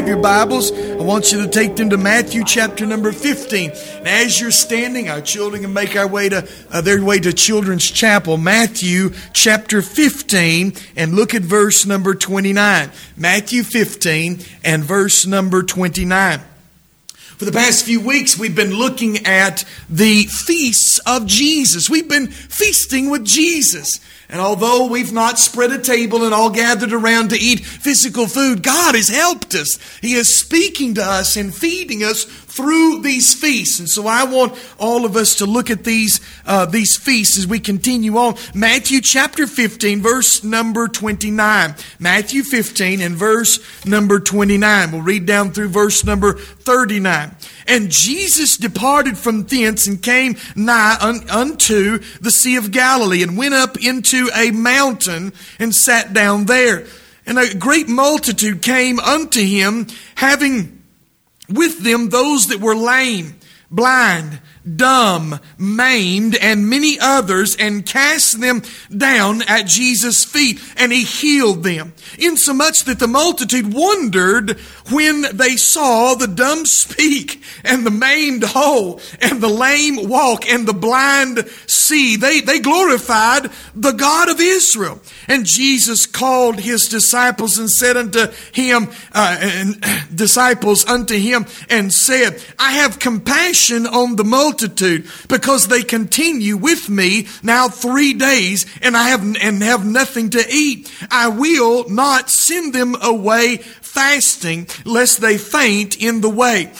have your Bibles, I want you to take them to Matthew chapter number 15. And as you're standing, our children can make our way to uh, their way to Children's Chapel. Matthew chapter 15 and look at verse number 29. Matthew 15 and verse number 29. For the past few weeks, we've been looking at the feasts of Jesus. We've been feasting with Jesus. And although we've not spread a table and all gathered around to eat physical food, God has helped us. He is speaking to us and feeding us through these feasts. And so I want all of us to look at these, uh, these feasts as we continue on. Matthew chapter 15, verse number 29. Matthew 15 and verse number 29. We'll read down through verse number 39. And Jesus departed from thence and came nigh un- unto the Sea of Galilee and went up into a mountain and sat down there. And a great multitude came unto him, having with them those that were lame, blind, dumb, maimed, and many others, and cast them down at Jesus' feet, and he healed them. Insomuch that the multitude wondered when they saw the dumb speak, and the maimed whole, and the lame walk, and the blind see. They, they glorified the God of Israel. And Jesus called his disciples and said unto him, uh, and disciples unto him, and said, I have compassion on the multitude because they continue with me now three days and I have, and have nothing to eat. I will not send them away fasting lest they faint in the way.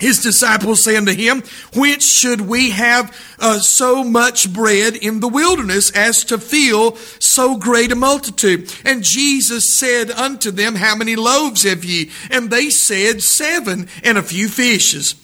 His disciples say unto him, Whence should we have uh, so much bread in the wilderness as to fill so great a multitude? And Jesus said unto them, How many loaves have ye? And they said, Seven, and a few fishes.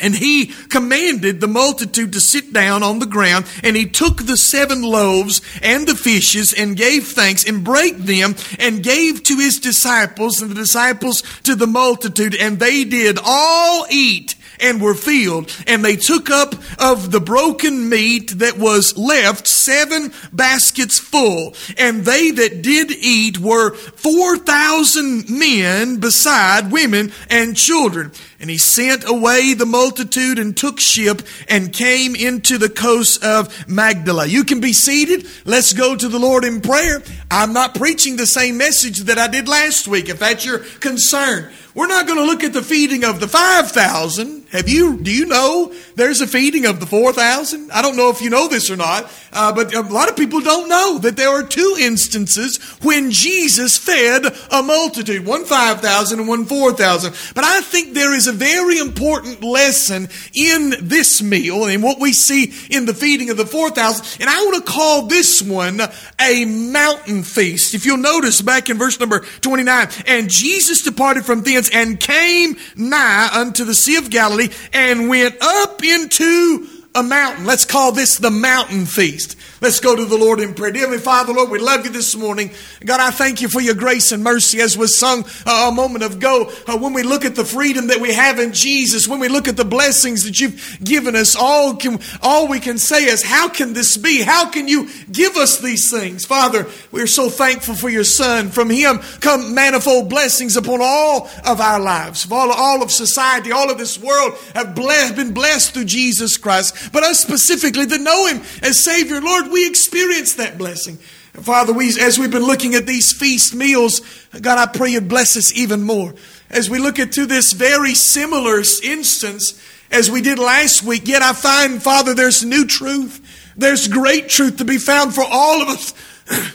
And he commanded the multitude to sit down on the ground, and he took the seven loaves and the fishes and gave thanks and brake them and gave to his disciples and the disciples to the multitude, and they did all eat and were filled. And they took up of the broken meat that was left seven baskets full. And they that did eat were 4,000 men beside women and children. And he sent away the multitude and took ship and came into the coast of Magdala. You can be seated. Let's go to the Lord in prayer. I'm not preaching the same message that I did last week, if that's your concern. We're not going to look at the feeding of the 5,000. Have you, do you know there's a feeding of the 4,000? I don't know if you know this or not, uh, but a lot of people don't know that there are two instances when Jesus fed a multitude, one 5,000 and one 4,000. But I think there is a very important lesson in this meal and what we see in the feeding of the 4,000. And I want to call this one a mountain feast. If you'll notice back in verse number 29, and Jesus departed from thence and came nigh unto the Sea of Galilee and went up into a mountain. Let's call this the mountain feast. Let's go to the Lord in prayer. Dear Heavenly Father, Lord, we love you this morning. God, I thank you for your grace and mercy as was sung uh, a moment ago. Uh, when we look at the freedom that we have in Jesus, when we look at the blessings that you've given us, all, can, all we can say is, how can this be? How can you give us these things? Father, we're so thankful for your Son. From him come manifold blessings upon all of our lives. All, all of society, all of this world have blessed, been blessed through Jesus Christ. But us specifically that know him as Savior, Lord, we experience that blessing. And Father, we, as we've been looking at these feast meals, God, I pray you bless us even more. As we look into this very similar instance as we did last week, yet I find, Father, there's new truth. There's great truth to be found for all of us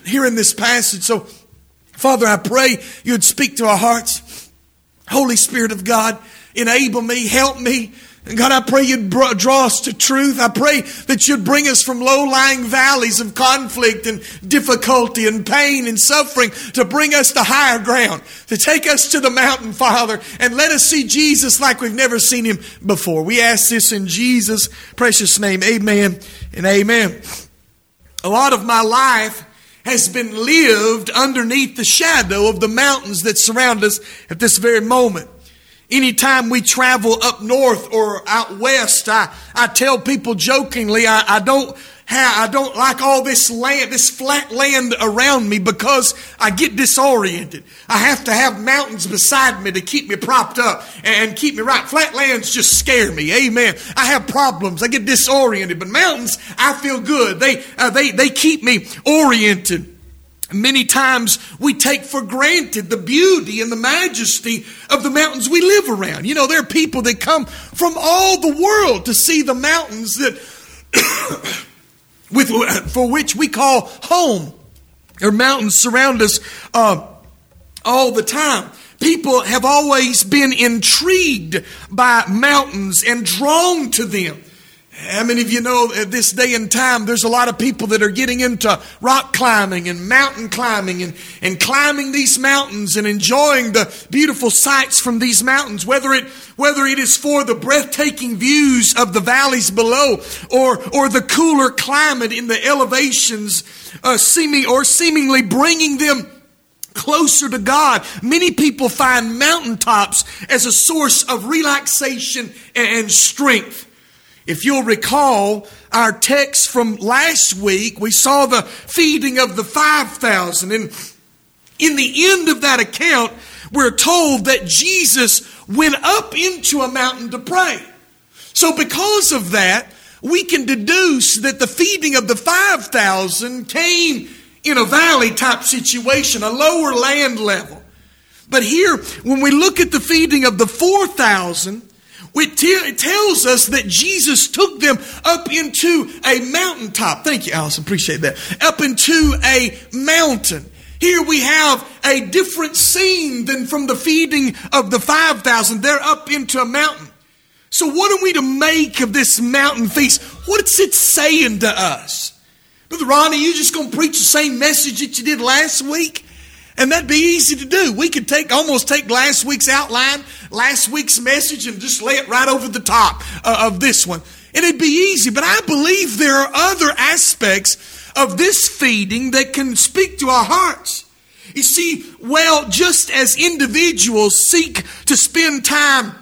here in this passage. So, Father, I pray you'd speak to our hearts. Holy Spirit of God, enable me, help me God, I pray you'd draw us to truth. I pray that you'd bring us from low lying valleys of conflict and difficulty and pain and suffering to bring us to higher ground, to take us to the mountain, Father, and let us see Jesus like we've never seen him before. We ask this in Jesus' precious name. Amen and amen. A lot of my life has been lived underneath the shadow of the mountains that surround us at this very moment. Anytime we travel up north or out west, I, I tell people jokingly, I, I don't I don't like all this land, this flat land around me because I get disoriented. I have to have mountains beside me to keep me propped up and keep me right. Flat lands just scare me. Amen. I have problems. I get disoriented, but mountains, I feel good. They, uh, they, they keep me oriented. Many times we take for granted the beauty and the majesty of the mountains we live around. You know, there are people that come from all the world to see the mountains that with for which we call home. There mountains surround us uh, all the time. People have always been intrigued by mountains and drawn to them. How many of you know at this day and time there's a lot of people that are getting into rock climbing and mountain climbing and, and climbing these mountains and enjoying the beautiful sights from these mountains, whether it whether it is for the breathtaking views of the valleys below or or the cooler climate in the elevations uh, seeming or seemingly bringing them closer to God. Many people find mountaintops as a source of relaxation and strength. If you'll recall our text from last week, we saw the feeding of the 5,000. And in the end of that account, we're told that Jesus went up into a mountain to pray. So, because of that, we can deduce that the feeding of the 5,000 came in a valley type situation, a lower land level. But here, when we look at the feeding of the 4,000, it tells us that Jesus took them up into a mountaintop. Thank you, Allison. Appreciate that. Up into a mountain. Here we have a different scene than from the feeding of the 5,000. They're up into a mountain. So, what are we to make of this mountain feast? What's it saying to us? Brother Ronnie, you just going to preach the same message that you did last week? And that'd be easy to do. We could take almost take last week's outline, last week's message, and just lay it right over the top uh, of this one. And it'd be easy. But I believe there are other aspects of this feeding that can speak to our hearts. You see, well, just as individuals seek to spend time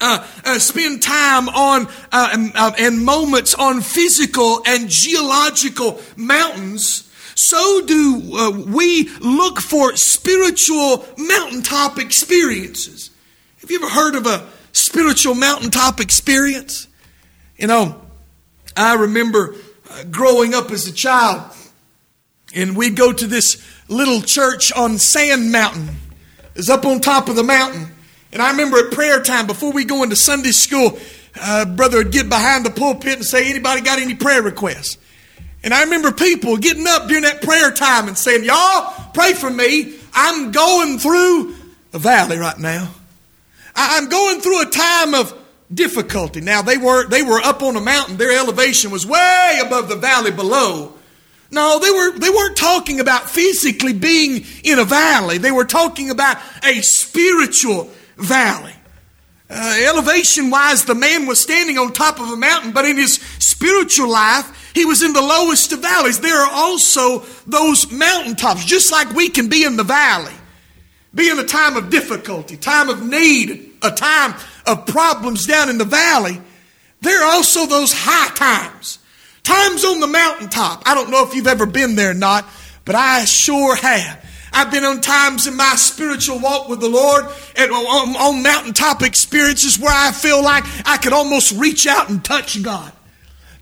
uh, uh, spend time on uh, and, uh, and moments on physical and geological mountains, so do uh, we look for spiritual mountaintop experiences. Have you ever heard of a spiritual mountaintop experience? You know, I remember uh, growing up as a child, and we'd go to this little church on Sand Mountain. It's up on top of the mountain. And I remember at prayer time, before we go into Sunday school, uh, brother would get behind the pulpit and say, Anybody got any prayer requests? And I remember people getting up during that prayer time and saying, Y'all, pray for me. I'm going through a valley right now. I'm going through a time of difficulty. Now they were they were up on a mountain. Their elevation was way above the valley below. No, they were they weren't talking about physically being in a valley. They were talking about a spiritual valley. Uh, elevation wise, the man was standing on top of a mountain, but in his spiritual life, he was in the lowest of valleys. There are also those mountaintops, just like we can be in the valley, be in a time of difficulty, time of need, a time of problems down in the valley. There are also those high times, times on the mountaintop. I don't know if you've ever been there or not, but I sure have. I've been on times in my spiritual walk with the Lord and on, on mountaintop experiences where I feel like I could almost reach out and touch God.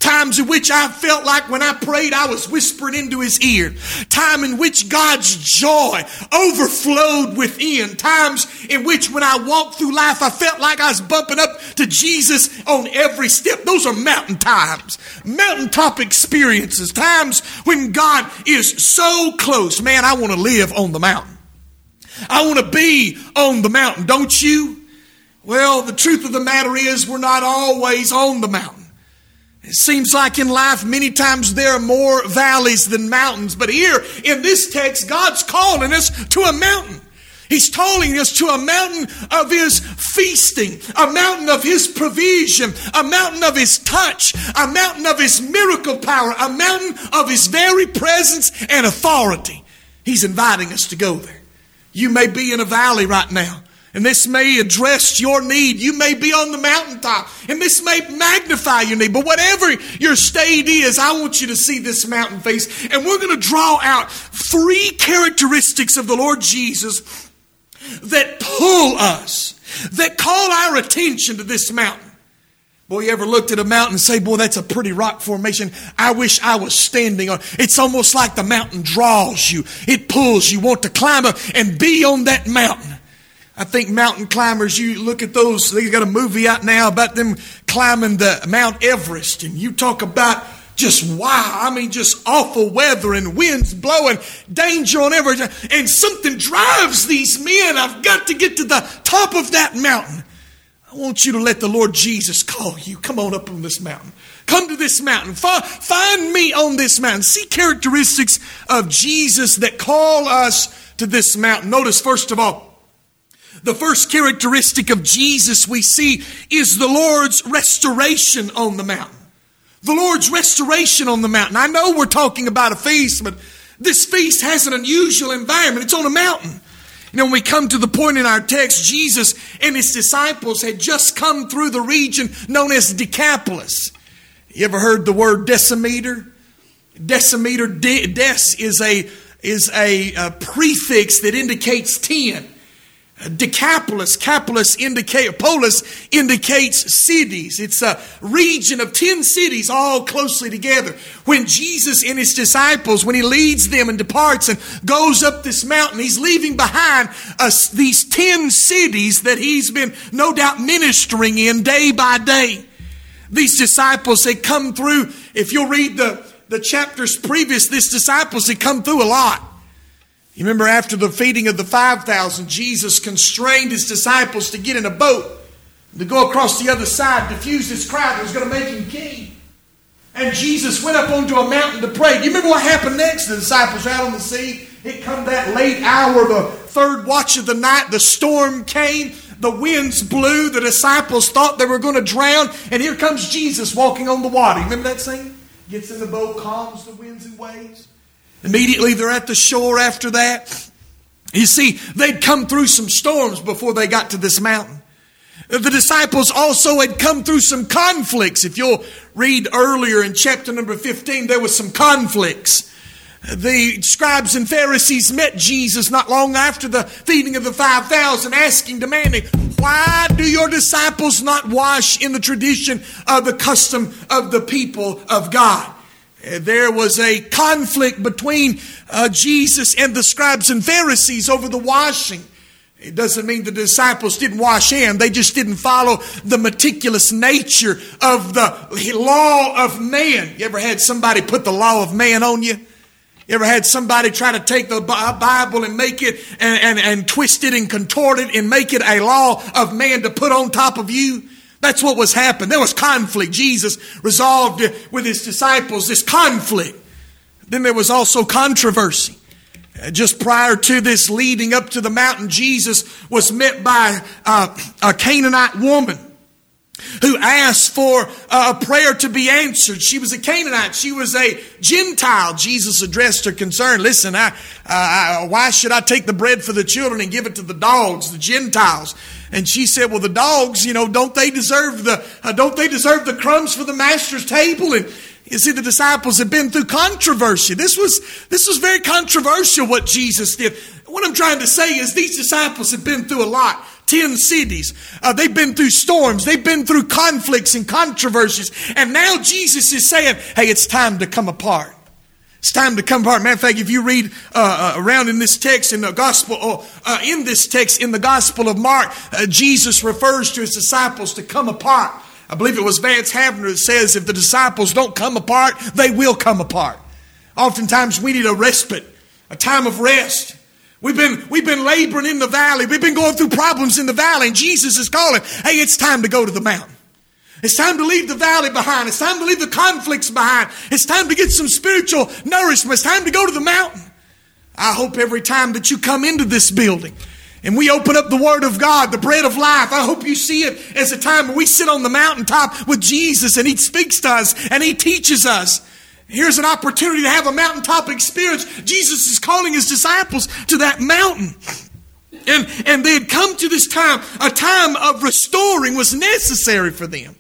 Times in which I felt like when I prayed, I was whispering into his ear. Time in which God's joy overflowed within. Times in which when I walked through life, I felt like I was bumping up to Jesus on every step. Those are mountain times, mountaintop experiences. Times when God is so close. Man, I want to live on the mountain. I want to be on the mountain, don't you? Well, the truth of the matter is, we're not always on the mountain. It seems like in life, many times there are more valleys than mountains. But here in this text, God's calling us to a mountain. He's calling us to a mountain of His feasting, a mountain of His provision, a mountain of His touch, a mountain of His miracle power, a mountain of His very presence and authority. He's inviting us to go there. You may be in a valley right now. And this may address your need. You may be on the mountaintop, and this may magnify your need. But whatever your state is, I want you to see this mountain face. And we're going to draw out three characteristics of the Lord Jesus that pull us, that call our attention to this mountain. Boy, you ever looked at a mountain and say, boy, that's a pretty rock formation. I wish I was standing on. It's almost like the mountain draws you. It pulls you, want to climb up and be on that mountain. I think mountain climbers, you look at those, they got a movie out now about them climbing the Mount Everest, and you talk about just wow, I mean, just awful weather and winds blowing, danger on every, and something drives these men. I've got to get to the top of that mountain. I want you to let the Lord Jesus call you. Come on up on this mountain. Come to this mountain. Find me on this mountain. See characteristics of Jesus that call us to this mountain. Notice, first of all, the first characteristic of Jesus we see is the Lord's restoration on the mountain. The Lord's restoration on the mountain. I know we're talking about a feast, but this feast has an unusual environment. It's on a mountain. You know, when we come to the point in our text, Jesus and his disciples had just come through the region known as Decapolis. You ever heard the word decimeter? Decimeter, de, des is a, is a, a prefix that indicates 10. Decapolis, Capolis indicate, polis indicates cities. It's a region of 10 cities all closely together. When Jesus and his disciples, when he leads them and departs and goes up this mountain, he's leaving behind us these 10 cities that he's been no doubt ministering in day by day. These disciples had come through, if you'll read the, the chapters previous, these disciples had come through a lot. You remember after the feeding of the 5,000, Jesus constrained his disciples to get in a boat, to go across the other side, diffuse this crowd that was going to make him king. And Jesus went up onto a mountain to pray. Do you remember what happened next? The disciples were out on the sea. It come that late hour, the third watch of the night. The storm came. The winds blew. The disciples thought they were going to drown. And here comes Jesus walking on the water. You remember that scene? Gets in the boat, calms the winds and waves. Immediately they're at the shore after that. You see, they'd come through some storms before they got to this mountain. The disciples also had come through some conflicts. If you'll read earlier in chapter number 15, there was some conflicts. The scribes and Pharisees met Jesus not long after the feeding of the 5,000, asking, demanding, Why do your disciples not wash in the tradition of the custom of the people of God? There was a conflict between uh, Jesus and the scribes and Pharisees over the washing. It doesn't mean the disciples didn't wash in. They just didn't follow the meticulous nature of the law of man. You ever had somebody put the law of man on you? You ever had somebody try to take the Bible and make it and, and, and twist it and contort it and make it a law of man to put on top of you? That's what was happening. There was conflict. Jesus resolved with his disciples this conflict. Then there was also controversy. Uh, just prior to this leading up to the mountain, Jesus was met by uh, a Canaanite woman who asked for a prayer to be answered. She was a Canaanite. She was a Gentile. Jesus addressed her concern. Listen, I, uh, I, why should I take the bread for the children and give it to the dogs, the Gentiles? And she said, well, the dogs, you know, don't they deserve the, uh, don't they deserve the crumbs for the master's table? And you see, the disciples had been through controversy. This was, this was very controversial what Jesus did. What I'm trying to say is these disciples had been through a lot. Ten cities. Uh, they've been through storms. They've been through conflicts and controversies. And now Jesus is saying, hey, it's time to come apart. It's time to come apart. Matter of fact, if you read uh, uh, around in this text in the gospel, or uh, in this text in the gospel of Mark, uh, Jesus refers to his disciples to come apart. I believe it was Vance Havner that says, if the disciples don't come apart, they will come apart. Oftentimes we need a respite, a time of rest. We've been, we've been laboring in the valley. We've been going through problems in the valley, and Jesus is calling, hey, it's time to go to the mountain. It's time to leave the valley behind. It's time to leave the conflicts behind. It's time to get some spiritual nourishment. It's time to go to the mountain. I hope every time that you come into this building and we open up the Word of God, the bread of life, I hope you see it as a time where we sit on the mountaintop with Jesus and He speaks to us and He teaches us. Here's an opportunity to have a mountaintop experience. Jesus is calling His disciples to that mountain. And, and they had come to this time, a time of restoring was necessary for them.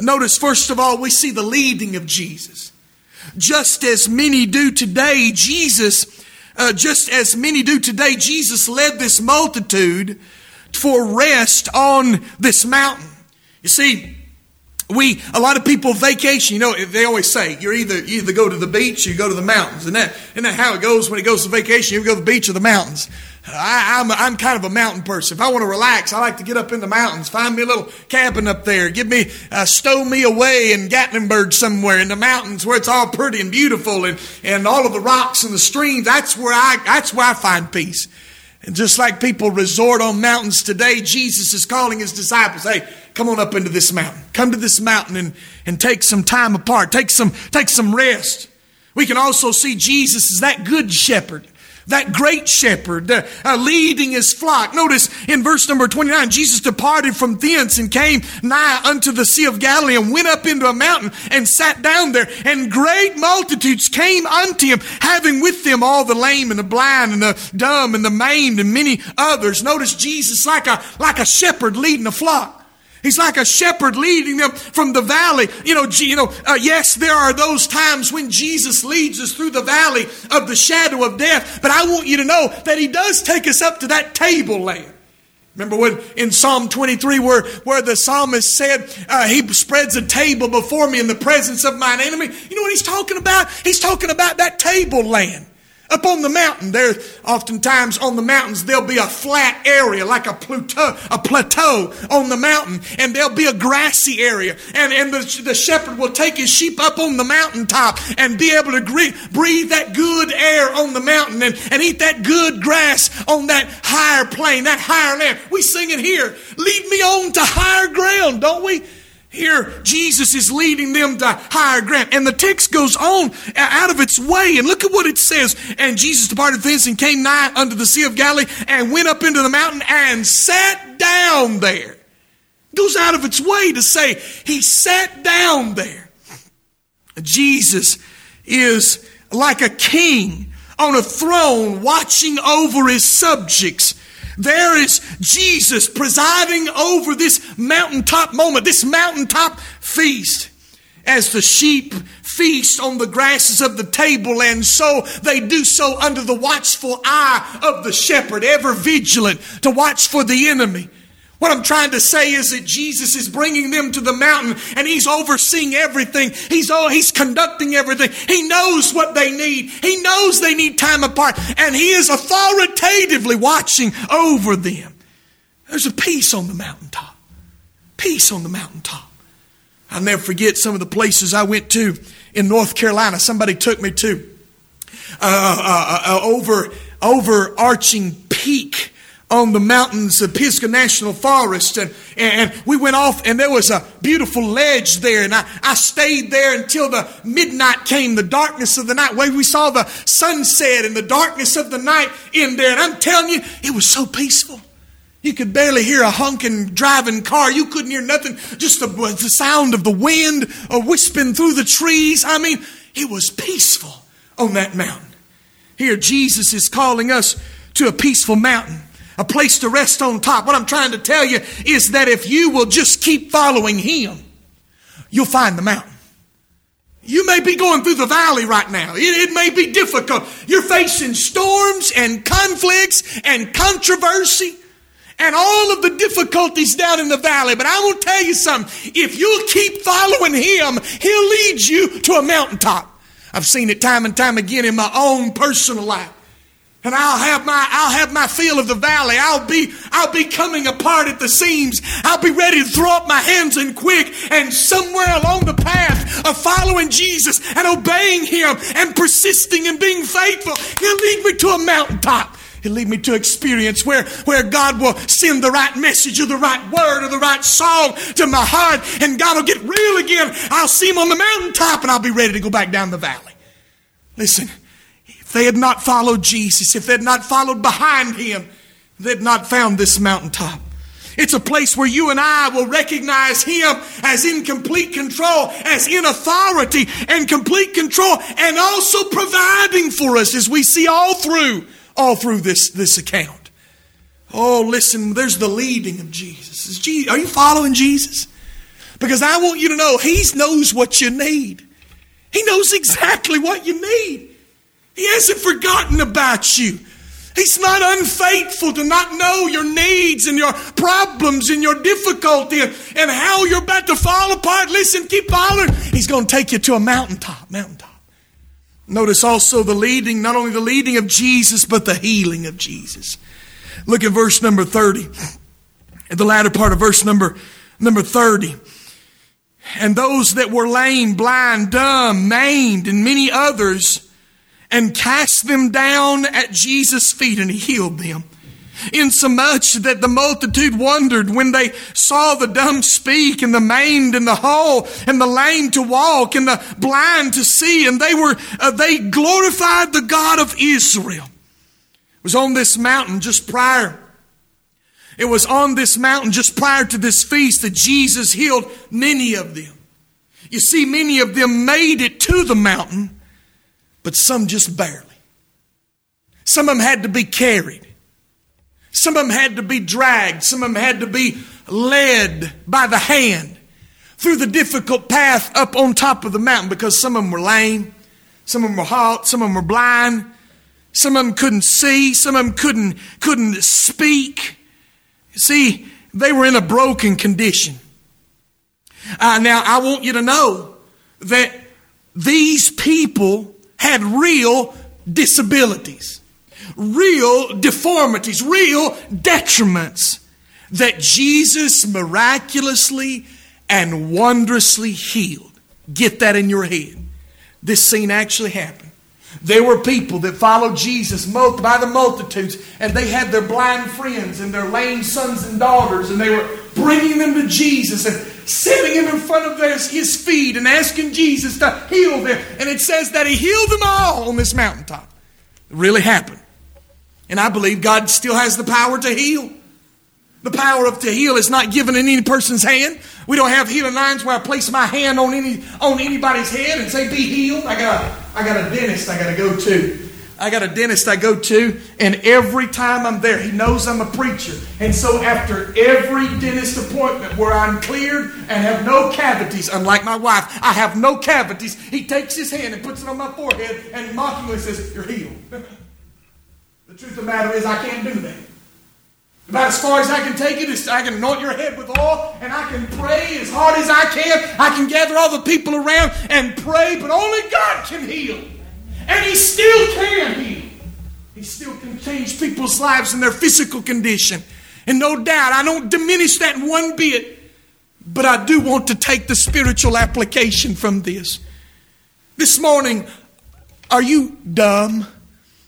Notice, first of all, we see the leading of Jesus. Just as many do today, Jesus uh, just as many do today, Jesus led this multitude for rest on this mountain. You see, we a lot of people vacation. You know, they always say you're either you either go to the beach or you go to the mountains, and that isn't that how it goes when it goes to vacation? You go to the beach or the mountains. I, am I'm, I'm kind of a mountain person. If I want to relax, I like to get up in the mountains, find me a little cabin up there, give me, uh, stow me away in Gatlinburg somewhere in the mountains where it's all pretty and beautiful and, and all of the rocks and the streams. That's where I, that's where I find peace. And just like people resort on mountains today, Jesus is calling his disciples, hey, come on up into this mountain. Come to this mountain and, and take some time apart. Take some, take some rest. We can also see Jesus as that good shepherd that great shepherd uh, uh, leading his flock. Notice in verse number 29, Jesus departed from thence and came nigh unto the Sea of Galilee and went up into a mountain and sat down there. And great multitudes came unto him, having with them all the lame and the blind and the dumb and the maimed and many others. Notice Jesus like a, like a shepherd leading a flock. He's like a shepherd leading them from the valley. You know, you know. Uh, yes, there are those times when Jesus leads us through the valley of the shadow of death. But I want you to know that He does take us up to that tableland. Remember when in Psalm 23 where, where the psalmist said, uh, He spreads a table before me in the presence of mine enemy? You know what he's talking about? He's talking about that tableland. Up on the mountain, there oftentimes on the mountains there'll be a flat area like a plateau, a plateau on the mountain, and there'll be a grassy area, and and the, the shepherd will take his sheep up on the mountaintop and be able to breathe that good air on the mountain and, and eat that good grass on that higher plane, that higher land. We sing it here. Lead me on to higher ground, don't we? Here, Jesus is leading them to higher ground. And the text goes on uh, out of its way. And look at what it says. And Jesus departed thence and came nigh unto the Sea of Galilee and went up into the mountain and sat down there. Goes out of its way to say he sat down there. Jesus is like a king on a throne watching over his subjects there is Jesus presiding over this mountaintop moment, this mountaintop feast. As the sheep feast on the grasses of the table, and so they do so under the watchful eye of the shepherd, ever vigilant to watch for the enemy. What I'm trying to say is that Jesus is bringing them to the mountain and He's overseeing everything. He's, oh, he's conducting everything. He knows what they need. He knows they need time apart and He is authoritatively watching over them. There's a peace on the mountaintop. Peace on the mountaintop. I'll never forget some of the places I went to in North Carolina. Somebody took me to uh, uh, uh, uh over overarching peak on the mountains of Pisgah National Forest. And, and we went off, and there was a beautiful ledge there. And I, I stayed there until the midnight came, the darkness of the night, where we saw the sunset and the darkness of the night in there. And I'm telling you, it was so peaceful. You could barely hear a honking driving car. You couldn't hear nothing, just the, the sound of the wind or whispering through the trees. I mean, it was peaceful on that mountain. Here, Jesus is calling us to a peaceful mountain a place to rest on top. What I'm trying to tell you is that if you will just keep following Him, you'll find the mountain. You may be going through the valley right now. It, it, may be difficult. You're facing storms and conflicts and controversy and all of the difficulties down in the valley. But I will tell you something. If you'll keep following Him, He'll lead you to a mountaintop. I've seen it time and time again in my own personal life and I'll have my I'll have my feel of the valley. I'll be I'll be coming apart at the seams. I'll be ready to throw up my hands and quick. And somewhere along the path of following Jesus and obeying Him and persisting and being faithful, He'll lead me to a mountaintop. He'll lead me to experience where, where God will send the right message or the right word or the right song to my heart and God will get real again. I'll see Him on the mountaintop and I'll be ready to go back down the valley. Listen, they had not followed Jesus, if they had not followed behind Him, they had not found this mountaintop. It's a place where you and I will recognize Him as in complete control, as in authority and complete control, and also providing for us as we see all through, all through this, this account. Oh, listen, there's the leading of Jesus. Jesus. Are you following Jesus? Because I want you to know He knows what you need. He knows exactly what you need. He hasn't forgotten about you. He's not unfaithful to not know your needs and your problems and your difficulty and, how you're about to fall apart. Listen, keep following. He's going to take you to a mountaintop, mountaintop. Notice also the leading, not only the leading of Jesus, but the healing of Jesus. Look at verse number 30. At the latter part of verse number, number 30. And those that were lame, blind, dumb, maimed, and many others and cast them down at Jesus' feet, and he healed them. Insomuch that the multitude wondered when they saw the dumb speak, and the maimed and the whole, and the lame to walk, and the blind to see, and they were uh, they glorified the God of Israel. It was on this mountain just prior. It was on this mountain just prior to this feast that Jesus healed many of them. You see, many of them made it to the mountain, but some just barely. Some of them had to be carried. Some of them had to be dragged. Some of them had to be led by the hand through the difficult path up on top of the mountain because some of them were lame, some of them were halt, some of them were blind, some of them couldn't see, some of them couldn't, couldn't speak. See, they were in a broken condition. Uh, now, I want you to know that these people had real disabilities, real deformities, real detriments that Jesus miraculously and wondrously healed. Get that in your head. This scene actually happened. There were people that followed Jesus by the multitudes, and they had their blind friends and their lame sons and daughters, and they were bringing them to Jesus and setting him in front of his feet and asking Jesus to heal them. And it says that he healed them all on this mountaintop. It really happened. And I believe God still has the power to heal. The power of to heal is not given in any person's hand. We don't have healing lines where I place my hand on any on anybody's head and say, "Be healed." I got a, I got a dentist I got to go to. I got a dentist I go to, and every time I'm there, he knows I'm a preacher. And so, after every dentist appointment where I'm cleared and have no cavities, unlike my wife, I have no cavities, he takes his hand and puts it on my forehead and mockingly says, You're healed. the truth of the matter is, I can't do that. About as far as I can take it is I can anoint your head with oil and I can pray as hard as I can. I can gather all the people around and pray, but only God can heal. And He still can heal. He still can change people's lives and their physical condition. And no doubt, I don't diminish that one bit, but I do want to take the spiritual application from this. This morning, are you dumb?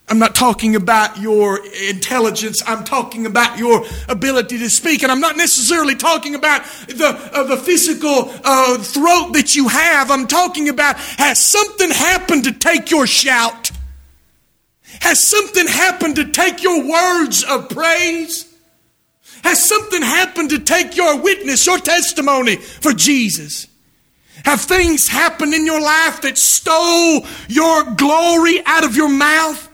I'm not talking about your intelligence. I'm talking about your ability to speak. And I'm not necessarily talking about the, uh, the physical uh, throat that you have. I'm talking about has something happened to take your shout? Has something happened to take your words of praise? Has something happened to take your witness, your testimony for Jesus? Have things happened in your life that stole your glory out of your mouth?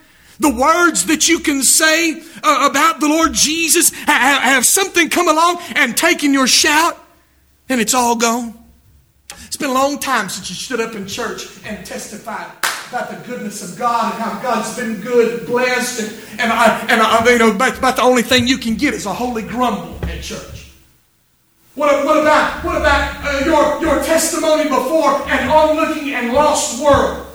The words that you can say uh, about the Lord Jesus, have, have something come along and taken your shout, and it's all gone. It's been a long time since you stood up in church and testified about the goodness of God and how God's been good, blessed, and, and, I, and I, know, about, about the only thing you can get is a holy grumble at church. What, what about, what about uh, your, your testimony before an onlooking and lost world?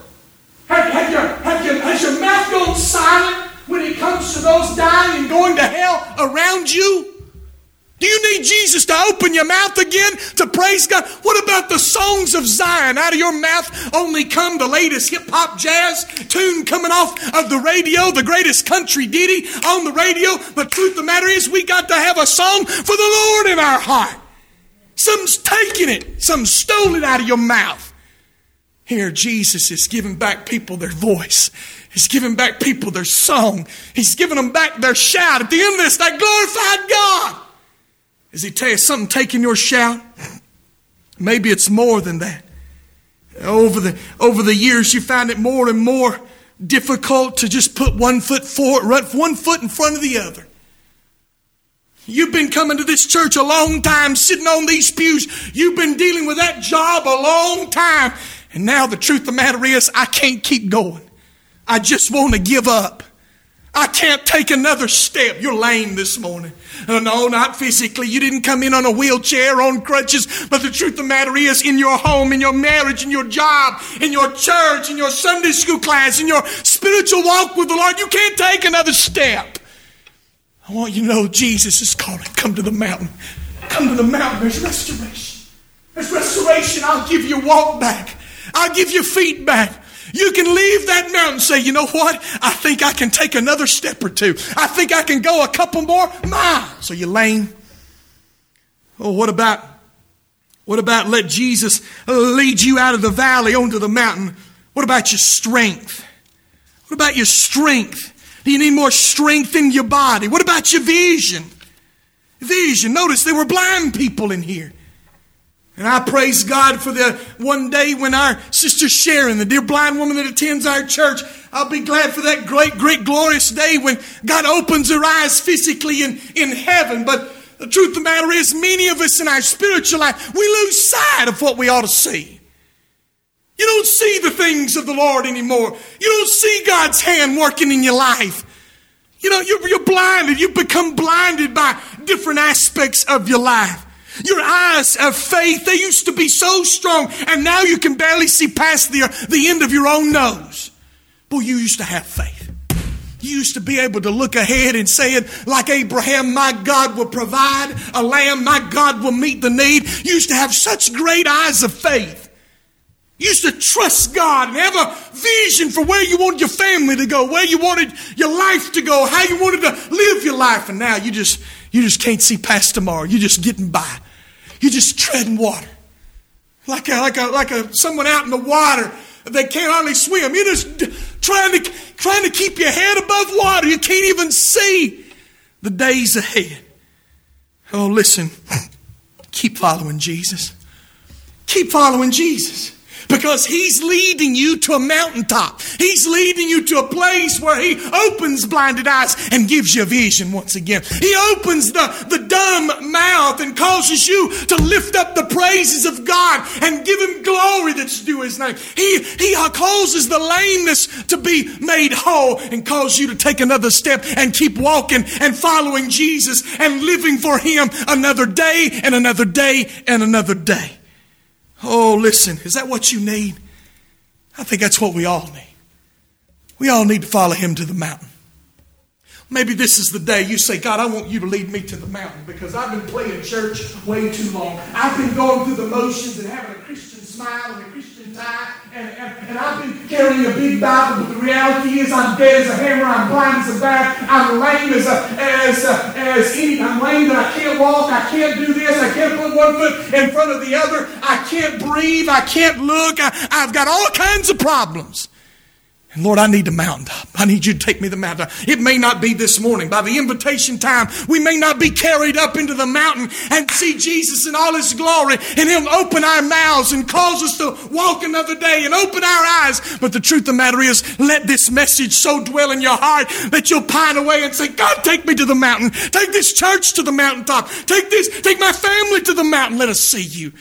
Have, have, your, have your, has your mouth gone silent when it comes to those dying and going to hell around you? Do you need Jesus to open your mouth again to praise God? What about the songs of Zion? Out of your mouth only come the latest hip hop jazz tune coming off of the radio, the greatest country ditty on the radio. But truth of the matter is, we got to have a song for the Lord in our heart. Some's taking it, some stole it out of your mouth. Here, Jesus is giving back people their voice. He's giving back people their song. He's giving them back their shout. At the end of this, that glorified God. Does he tell you something taking your shout? Maybe it's more than that. Over the, over the years, you find it more and more difficult to just put one foot forward, one foot in front of the other. You've been coming to this church a long time, sitting on these pews. You've been dealing with that job a long time. And now the truth of the matter is, I can't keep going. I just want to give up. I can't take another step. You're lame this morning. Uh, no, not physically. You didn't come in on a wheelchair, on crutches. But the truth of the matter is, in your home, in your marriage, in your job, in your church, in your Sunday school class, in your spiritual walk with the Lord, you can't take another step. I want you to know Jesus is calling. Come to the mountain. Come to the mountain. There's restoration. There's restoration. I'll give you walk back. I'll give you feet back. You can leave that mountain and say, you know what? I think I can take another step or two. I think I can go a couple more miles. So you lame. Oh, what about what about let Jesus lead you out of the valley onto the mountain? What about your strength? What about your strength? Do you need more strength in your body? What about your vision? Vision. Notice there were blind people in here. And I praise God for the one day when our sister Sharon, the dear blind woman that attends our church, I'll be glad for that great, great, glorious day when God opens her eyes physically in, in heaven. But the truth of the matter is, many of us in our spiritual life, we lose sight of what we ought to see. You don't see the things of the Lord anymore. You don't see God's hand working in your life. You know, you're, you're blinded. You become blinded by different aspects of your life. Your eyes of faith, they used to be so strong, and now you can barely see past the, the end of your own nose. Boy, you used to have faith. You used to be able to look ahead and say like Abraham, my God will provide a lamb, my God will meet the need. You used to have such great eyes of faith. You used to trust God and have a vision for where you wanted your family to go, where you wanted your life to go, how you wanted to live your life. And now you just, you just can't see past tomorrow. You're just getting by. You're just treading water. Like a, like a, like a, someone out in the water. They can't hardly swim. You're just trying to, trying to keep your head above water. You can't even see the days ahead. Oh, listen. Keep following Jesus. Keep following Jesus because He's leading you to a mountaintop. He's leading you to a place where He opens blinded eyes and gives you a vision once again. He opens the, the dumb mouth and causes you to lift up the praises of God and give Him glory that's due His name. He, he causes the lameness to be made whole and cause you to take another step and keep walking and following Jesus and living for Him another day and another day and another day. Oh, listen, is that what you need? I think that's what we all need. We all need to follow him to the mountain. Maybe this is the day you say, God, I want you to lead me to the mountain because I've been playing church way too long. I've been going through the motions and having a Christian smile and a Christian tie, and, and, and I've been carrying a big Bible, but the reality is I'm dead as a hammer, I'm blind as a bat, I'm lame as a, as a, as any, I'm lame that I can't walk, I can't do this, I can't put one foot in front of the other, I can't breathe, I can't look, I, I've got all kinds of problems. And Lord, I need the mountaintop. I need you to take me to the mountaintop. It may not be this morning. By the invitation time, we may not be carried up into the mountain and see Jesus in all his glory and He'll open our mouths and cause us to walk another day and open our eyes. But the truth of the matter is, let this message so dwell in your heart that you'll pine away and say, God, take me to the mountain. Take this church to the mountaintop. Take this, take my family to the mountain. Let us see you.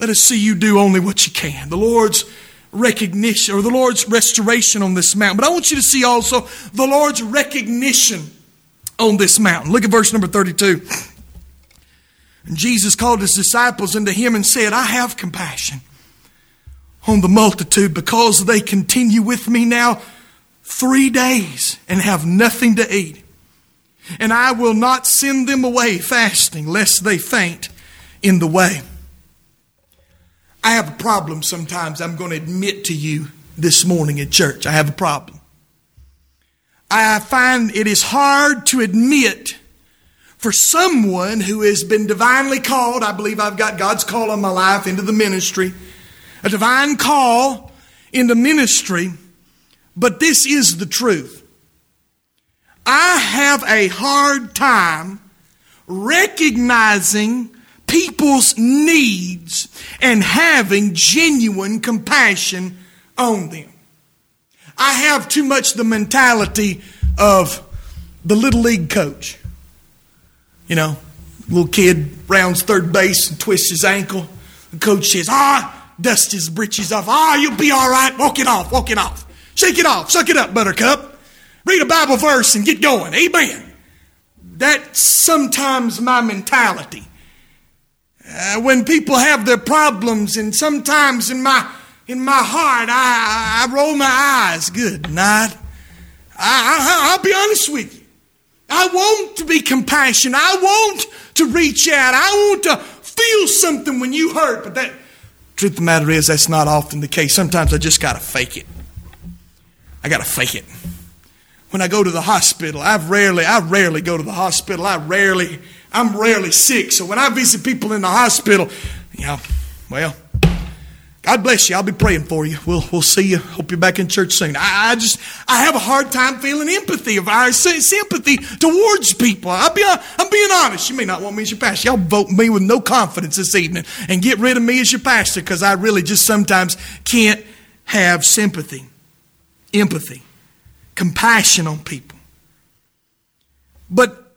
Let us see you do only what you can. The Lord's recognition or the Lord's restoration on this mountain. But I want you to see also the Lord's recognition on this mountain. Look at verse number 32. And Jesus called his disciples unto him and said, I have compassion on the multitude because they continue with me now three days and have nothing to eat. and I will not send them away fasting, lest they faint in the way. I have a problem sometimes, I'm going to admit to you this morning at church. I have a problem. I find it is hard to admit for someone who has been divinely called. I believe I've got God's call on my life into the ministry, a divine call into ministry, but this is the truth. I have a hard time recognizing people's needs and having genuine compassion on them. I have too much the mentality of the little league coach. You know, little kid rounds third base and twists his ankle. The coach says, ah, dust his breeches off. Ah, you'll be all right. Walk it off, walk it off. Shake it off, suck it up, buttercup. Read a Bible verse and get going. Amen. That's sometimes my mentality. Uh, when people have their problems, and sometimes in my in my heart, I, I roll my eyes. Good night. I, I, will be honest with you. I want to be compassionate. I want to reach out. I want to feel something when you hurt. But that truth of the matter is, that's not often the case. Sometimes I just got to fake it. I got to fake it when I go to the hospital. I rarely, I rarely go to the hospital. I rarely, I'm rarely sick. So when I visit people in the hospital, you know, well, God bless you. I'll be praying for you. We'll, we'll see you. Hope you're back in church soon. I, I just, I have a hard time feeling empathy of our sympathy towards people. I'll be, I'm being honest. You may not want me as your pastor. Y'all vote me with no confidence this evening and get rid of me as your pastor because I really just sometimes can't have sympathy, empathy compassion on people. But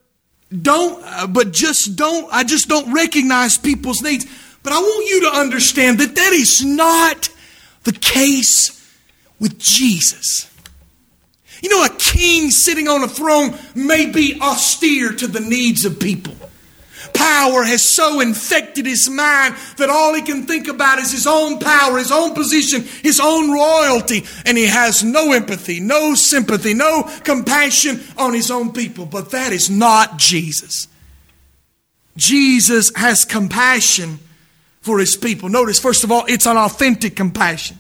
don't, uh, but just don't, I just don't recognize people's needs. But I want you to understand that that is not the case with Jesus. You know, a king sitting on a throne may be austere to the needs of people power has so infected his mind that all he can think about is his own power, his own position, his own royalty, and he has no empathy, no sympathy, no compassion on his own people. But that is not Jesus. Jesus has compassion for his people. Notice, first of all, it's an authentic compassion.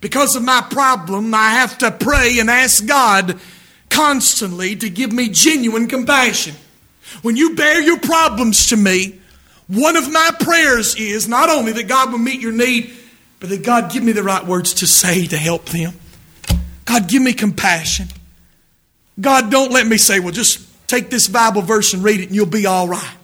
Because of my problem, I have to pray and ask God constantly to give me genuine compassion. When you bear your problems to me, one of my prayers is not only that God will meet your need, but that God give me the right words to say to help them. God, give me compassion. God, don't let me say, well, just take this Bible verse and read it and you'll be all right.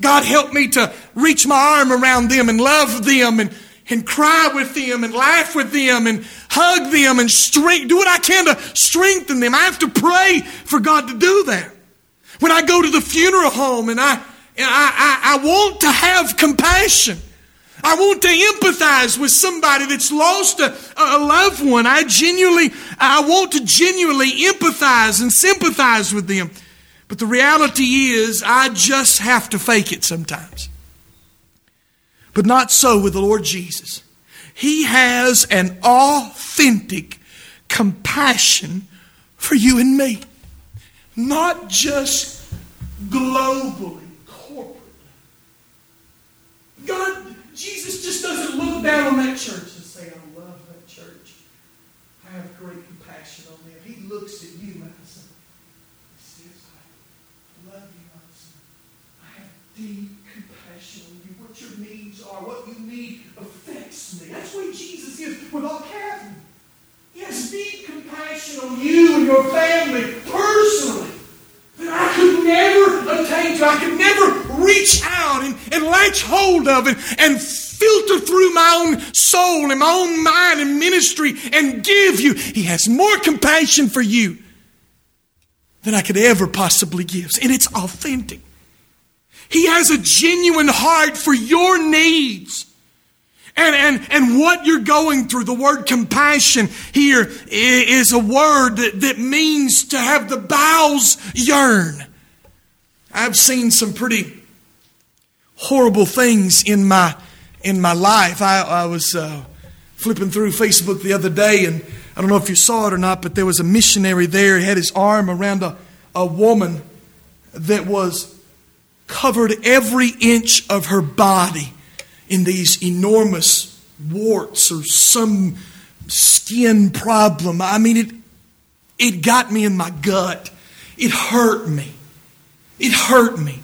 God, help me to reach my arm around them and love them and, and cry with them and laugh with them and hug them and strength, do what I can to strengthen them. I have to pray for God to do that. When I go to the funeral home and I, and I, I, I want to have compassion. I want to empathize with somebody that's lost a, a, loved one. I genuinely, I want to genuinely empathize and sympathize with them. But the reality is, I just have to fake it sometimes. But not so with the Lord Jesus. He has an authentic compassion for you and me not just globally, corporate. God, Jesus just doesn't look down on that church and say, I love that church. I have great compassion on them. He looks at you, Madison. He says, I love you, Madison. I have deep compassion on you. What your needs are, what you need affects me. That's what Jesus is with all Catherine. He has deep compassion on you and your family personally that I could never attain to. I could never reach out and, and latch hold of and, and filter through my own soul and my own mind and ministry and give you. He has more compassion for you than I could ever possibly give. And it's authentic. He has a genuine heart for your needs and, and, and what you're going through. The word compassion here is a word that, that means to have the bowels yearn. I've seen some pretty horrible things in my in my life. I, I was uh, flipping through Facebook the other day, and I don't know if you saw it or not, but there was a missionary there. He had his arm around a, a woman that was covered every inch of her body in these enormous warts or some skin problem. I mean, it, it got me in my gut. It hurt me. It hurt me.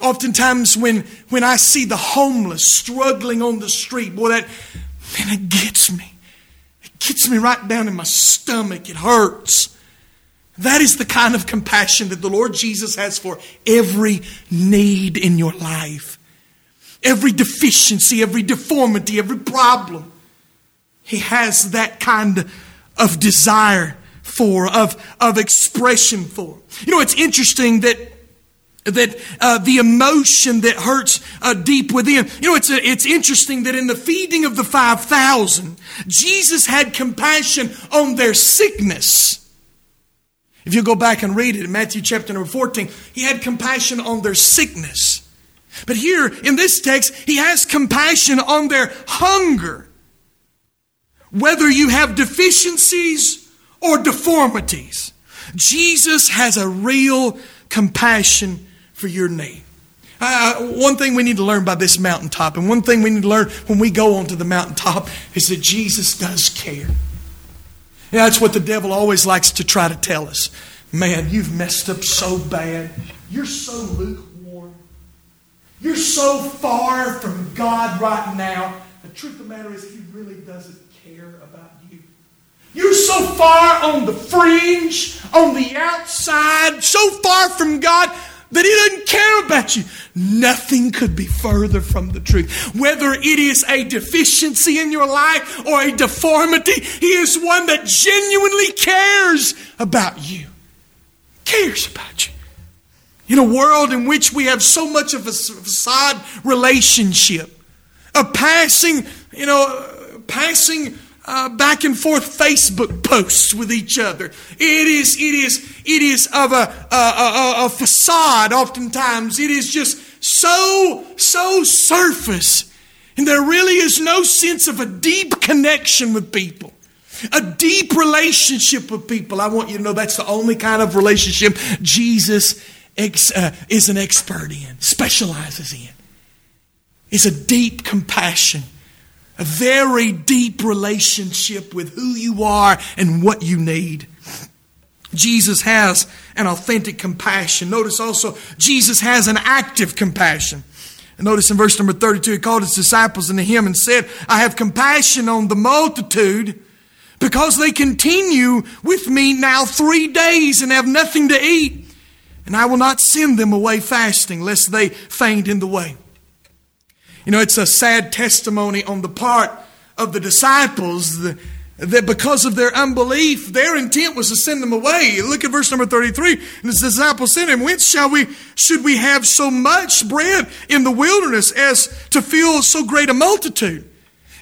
Oftentimes, when, when I see the homeless struggling on the street, boy, that, man, it gets me. It gets me right down in my stomach. It hurts. That is the kind of compassion that the Lord Jesus has for every need in your life. Every deficiency, every deformity, every problem. He has that kind of desire for, of, of expression for. You know, it's interesting that that uh, the emotion that hurts uh, deep within. You know, it's, a, it's interesting that in the feeding of the 5,000, Jesus had compassion on their sickness. If you go back and read it in Matthew chapter number 14, he had compassion on their sickness. But here in this text, he has compassion on their hunger. Whether you have deficiencies or deformities, Jesus has a real compassion for your. Uh, one thing we need to learn by this mountaintop, and one thing we need to learn when we go onto the mountaintop, is that Jesus does care. Yeah, that's what the devil always likes to try to tell us. Man, you've messed up so bad. You're so lukewarm. You're so far from God right now. The truth of the matter is, He really doesn't care about you. You're so far on the fringe, on the outside, so far from God that He doesn't care about you. Nothing could be further from the truth. Whether it is a deficiency in your life or a deformity, He is one that genuinely cares about you. Cares about you. In a world in which we have so much of a facade relationship, a passing, you know, passing uh, back and forth Facebook posts with each other. It is, it is, it is of a, a, a, a facade oftentimes. It is just so, so surface. And there really is no sense of a deep connection with people. A deep relationship with people. I want you to know that's the only kind of relationship Jesus ex, uh, is an expert in, specializes in. It's a deep compassion a very deep relationship with who you are and what you need. Jesus has an authentic compassion. Notice also, Jesus has an active compassion. And notice in verse number 32, he called his disciples unto him and said, I have compassion on the multitude because they continue with me now three days and have nothing to eat. And I will not send them away fasting, lest they faint in the way. You know, it's a sad testimony on the part of the disciples that because of their unbelief, their intent was to send them away. Look at verse number 33. And the disciples said him, Whence shall we, should we have so much bread in the wilderness as to fill so great a multitude?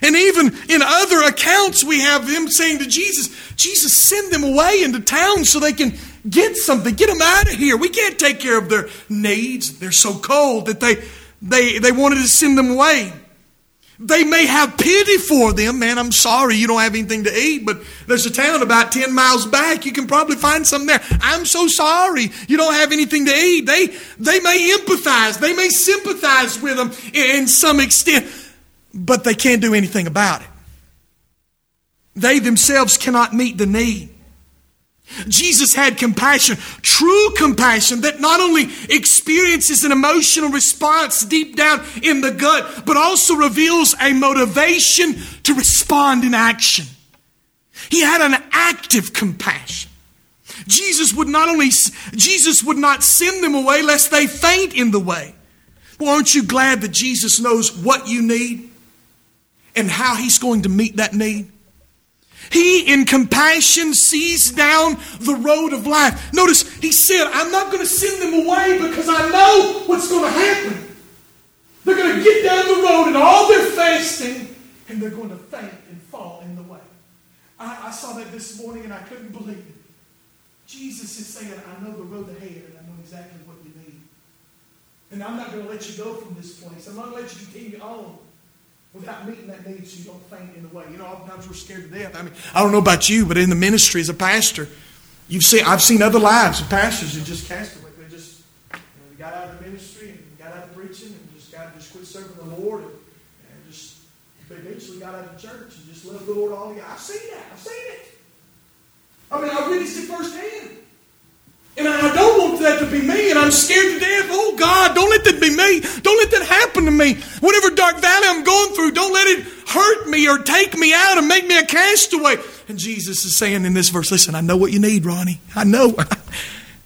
And even in other accounts, we have them saying to Jesus, Jesus, send them away into town so they can get something. Get them out of here. We can't take care of their needs. They're so cold that they, they, they wanted to send them away. They may have pity for them. Man, I'm sorry you don't have anything to eat, but there's a town about 10 miles back. You can probably find something there. I'm so sorry you don't have anything to eat. They, they may empathize. They may sympathize with them in some extent, but they can't do anything about it. They themselves cannot meet the need. Jesus had compassion, true compassion that not only experiences an emotional response deep down in the gut, but also reveals a motivation to respond in action. He had an active compassion. Jesus would not only, Jesus would not send them away lest they faint in the way. Well, aren't you glad that Jesus knows what you need and how he's going to meet that need? He, in compassion, sees down the road of life. Notice, he said, I'm not going to send them away because I know what's going to happen. They're going to get down the road and all they're fasting, and they're going to faint and fall in the way. I, I saw that this morning and I couldn't believe it. Jesus is saying, I know the road ahead and I know exactly what you need. And I'm not going to let you go from this place. I'm not going to let you continue on without meeting that need so you don't faint in the way. You know, oftentimes we're scared to death. I mean, I don't know about you, but in the ministry as a pastor, you've seen I've seen other lives of pastors who just cast away. They just you know, they got out of the ministry and got out of preaching and just got just quit serving the Lord and, and just eventually got out of church and just loved the Lord all year. I've seen that. I've seen it. I mean, I witnessed it firsthand. And I don't want that to be me, and I'm scared to death. Oh God, don't let that be me. Don't let that happen to me. Whatever dark valley I'm going through, don't let it hurt me or take me out and make me a castaway. And Jesus is saying in this verse, listen, I know what you need, Ronnie. I know.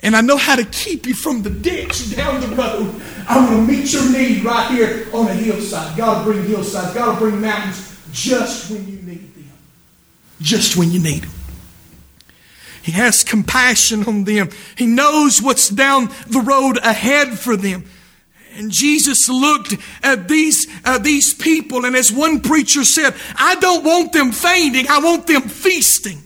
And I know how to keep you from the ditch down the road. I'm going to meet your need right here on a hillside. God will bring hillsides. God will bring mountains just when you need them. Just when you need them. He has compassion on them. He knows what's down the road ahead for them. And Jesus looked at these, uh, these people, and as one preacher said, I don't want them fainting, I want them feasting.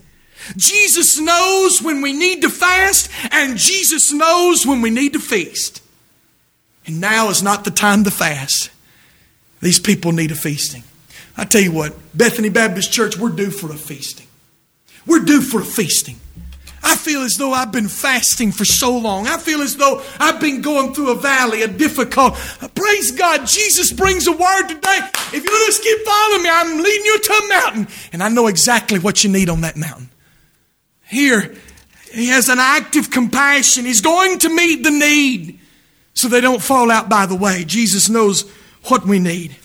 Jesus knows when we need to fast, and Jesus knows when we need to feast. And now is not the time to fast. These people need a feasting. I tell you what, Bethany Baptist Church, we're due for a feasting. We're due for a feasting. I feel as though I've been fasting for so long. I feel as though I've been going through a valley, a difficult. Praise God, Jesus brings a word today. If you just keep following me, I'm leading you to a mountain, and I know exactly what you need on that mountain. Here, he has an active compassion. He's going to meet the need so they don't fall out by the way. Jesus knows what we need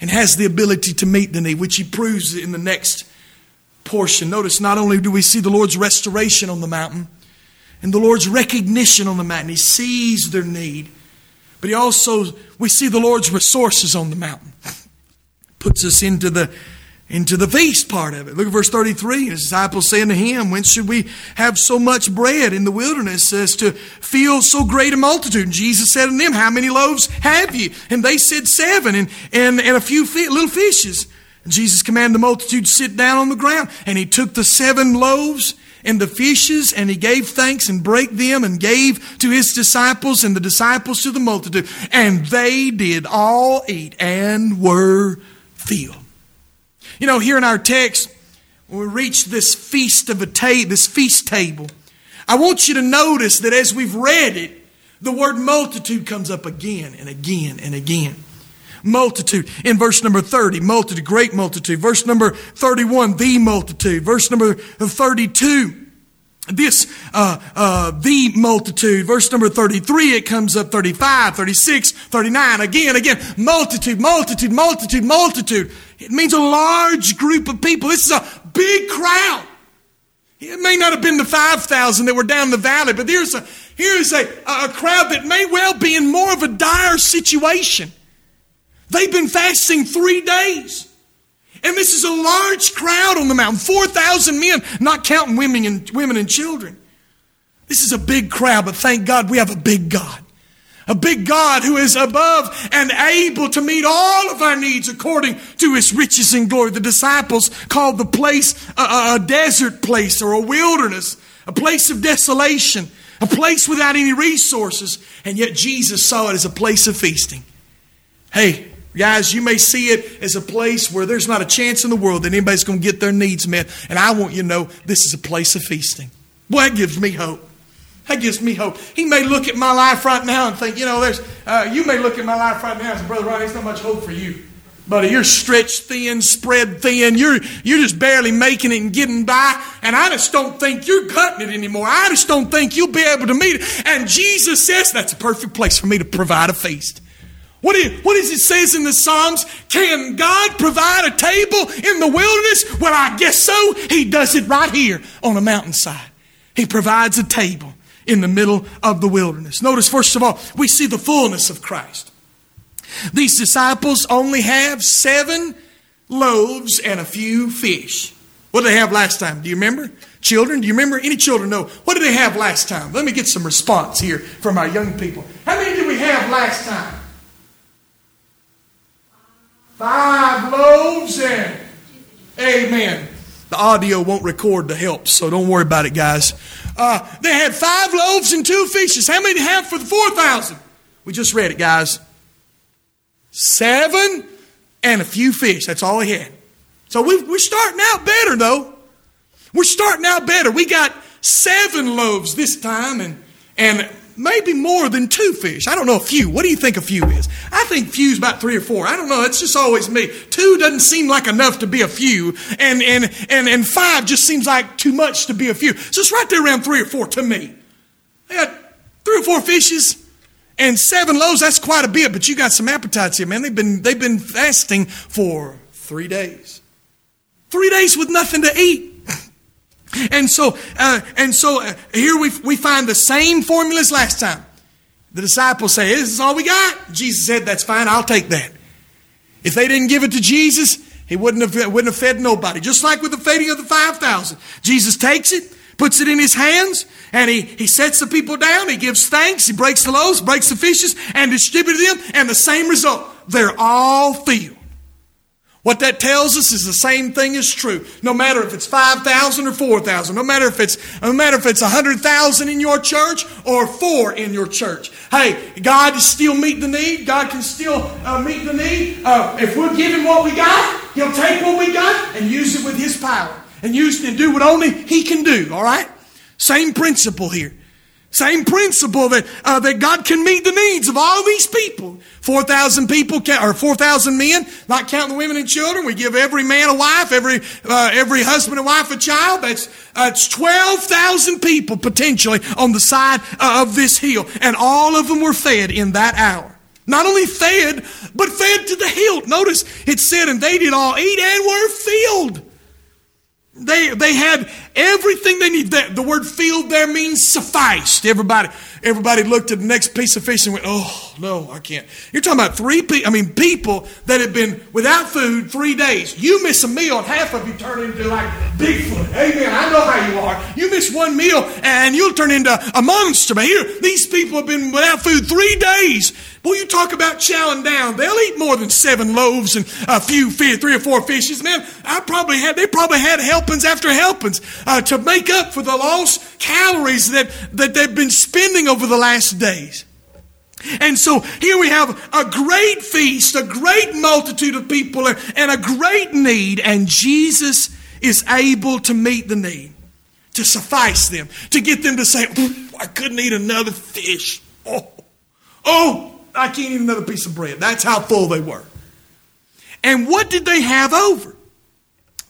and has the ability to meet the need, which he proves in the next portion. Notice not only do we see the Lord's restoration on the mountain and the Lord's recognition on the mountain, he sees their need, but he also, we see the Lord's resources on the mountain. Puts us into the into the feast part of it. Look at verse 33. His disciples saying to him, When should we have so much bread in the wilderness as to feel so great a multitude? And Jesus said to them, How many loaves have you? And they said, Seven, and, and, and a few fi- little fishes. And Jesus commanded the multitude to sit down on the ground. And he took the seven loaves and the fishes, and he gave thanks and brake them and gave to his disciples and the disciples to the multitude. And they did all eat and were filled. You know, here in our text, when we reach this feast of a table, this feast table, I want you to notice that as we've read it, the word multitude comes up again and again and again. Multitude. In verse number 30, multitude, great multitude. Verse number 31, the multitude. Verse number 32, this uh, uh, the multitude. Verse number 33 it comes up. 35 36 39 again again multitude multitude multitude multitude. It means a large group of people. This is a big crowd. It may not have been the 5000 that were down the valley but here's a here's a, a crowd that may well be in more of a dire situation they've been fasting three days and this is a large crowd on the mountain 4,000 men, not counting women and, women and children. This is a big crowd, but thank God we have a big God. A big God who is above and able to meet all of our needs according to his riches and glory. The disciples called the place a, a desert place or a wilderness, a place of desolation, a place without any resources. And yet Jesus saw it as a place of feasting. Hey, Guys, you may see it as a place where there's not a chance in the world that anybody's going to get their needs met. And I want you to know this is a place of feasting. Boy, that gives me hope. That gives me hope. He may look at my life right now and think, you know, there's, uh, you may look at my life right now and say, Brother Ronnie, there's not much hope for you. Buddy, you're stretched thin, spread thin. You're, you're just barely making it and getting by. And I just don't think you're cutting it anymore. I just don't think you'll be able to meet it. And Jesus says that's a perfect place for me to provide a feast. What, what does it says in the Psalms? Can God provide a table in the wilderness? Well, I guess so. He does it right here on a mountainside. He provides a table in the middle of the wilderness. Notice, first of all, we see the fullness of Christ. These disciples only have seven loaves and a few fish. What did they have last time? Do you remember? Children, do you remember? Any children know? What did they have last time? Let me get some response here from our young people. How many did we have last time? Five loaves and amen. The audio won't record the help, so don't worry about it, guys. Uh, they had five loaves and two fishes. How many have for the 4,000? We just read it, guys. Seven and a few fish. That's all they had. So we, we're starting out better, though. We're starting out better. We got seven loaves this time and, and maybe more than two fish. I don't know a few. What do you think a few is? I think few is about three or four. I don't know. It's just always me. Two doesn't seem like enough to be a few, and and and and five just seems like too much to be a few. So it's right there around three or four to me. I got three or four fishes and seven loaves. That's quite a bit, but you got some appetites here, man. They've been they've been fasting for three days. Three days with nothing to eat. And so, uh, and so uh, here we, we find the same formula as last time. The disciples say, This is all we got. Jesus said, That's fine, I'll take that. If they didn't give it to Jesus, he wouldn't have, wouldn't have fed nobody. Just like with the feeding of the 5,000. Jesus takes it, puts it in his hands, and he, he sets the people down. He gives thanks. He breaks the loaves, breaks the fishes, and distributes them. And the same result. They're all filled. What that tells us is the same thing is true. No matter if it's 5,000 or 4,000, no matter if it's, no matter if it's 100,000 in your church or four in your church. Hey, God still meet the need. God can still uh, meet the need. Uh, if we're giving what we got, He'll take what we got and use it with His power and use it and do what only He can do. All right? Same principle here. Same principle that, uh, that God can meet the needs of all these people. 4,000 people, or 4,000 men, not counting the women and children. We give every man a wife, every, uh, every husband and wife a child. That's, that's 12,000 people potentially on the side uh, of this hill. And all of them were fed in that hour. Not only fed, but fed to the hilt. Notice it said, and they did all eat and were filled. They, they had everything they need. The, the word "field" there means sufficed. Everybody, everybody looked at the next piece of fish and went, oh, no, I can't. You're talking about three people, I mean, people that have been without food three days. You miss a meal and half of you turn into like Bigfoot. Amen. I know how you are. You miss one meal and you'll turn into a monster. But here, these people have been without food three days. Boy, you talk about chowing down. They'll eat more than seven loaves and a few fish, three or four fishes. Man, I probably had, they probably had helpings after helpings uh, to make up for the lost calories that, that they've been spending over the last days. And so here we have a great feast, a great multitude of people, and a great need, and Jesus is able to meet the need, to suffice them, to get them to say, I couldn't eat another fish. Oh, oh, I can't eat another piece of bread. That's how full they were. And what did they have over?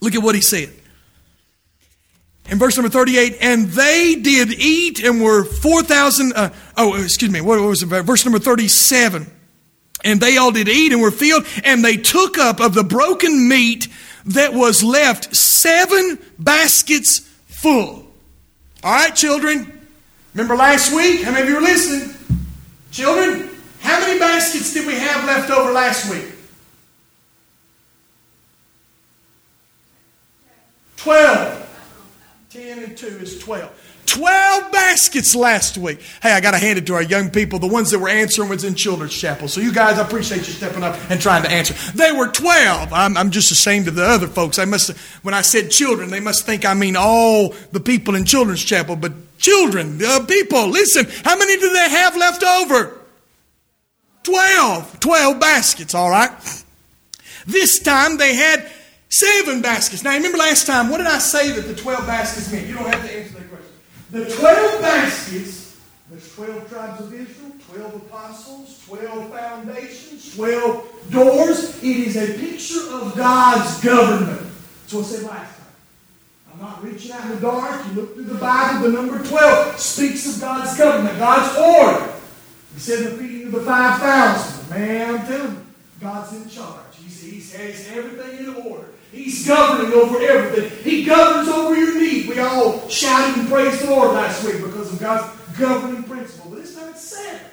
Look at what he said. In verse number 38, and they did eat and were 4,000, uh, oh, excuse me, what was it? Verse number 37. And they all did eat and were filled, and they took up of the broken meat that was left seven baskets full. All right, children. Remember last week? How many of you were listening? Children, how many baskets did we have left over last week? Twelve. Ten and two is twelve. Twelve baskets last week. Hey, I got to hand it to our young people. The ones that were answering was in Children's Chapel. So you guys, I appreciate you stepping up and trying to answer. They were twelve. I'm, I'm just ashamed of the other folks. I must, when I said children, they must think I mean all the people in Children's Chapel. But children, people, listen. How many do they have left over? 12. 12 baskets, all right? This time they had seven baskets. Now, remember last time, what did I say that the 12 baskets meant? You don't have to answer that question. The 12 baskets, there's 12 tribes of Israel, 12 apostles, 12 foundations, 12 doors. It is a picture of God's government. That's what I said last time. I'm not reaching out in the dark. You look through the Bible, the number 12 speaks of God's government, God's order. He said the feeding of the 5,000. Man, I'm telling you, God's in charge. He's, he's everything in order. He's governing over everything. He governs over your need. We all shouted and praised the Lord last week because of God's governing principle. But this time it's seven.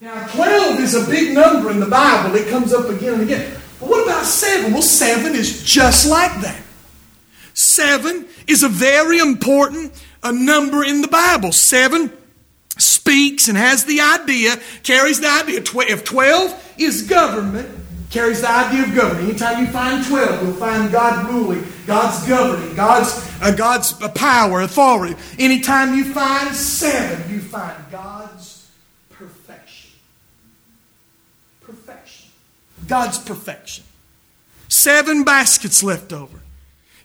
Now, 12 is a big number in the Bible. It comes up again and again. But what about seven? Well, seven is just like that. Seven is a very important a number in the Bible. Seven speaks and has the idea, carries the idea. If 12 is government, carries the idea of government. Anytime you find 12, you'll find God ruling, God's governing, God's, uh, God's power, authority. Anytime you find seven, you find God's perfection. Perfection. God's perfection. Seven baskets left over.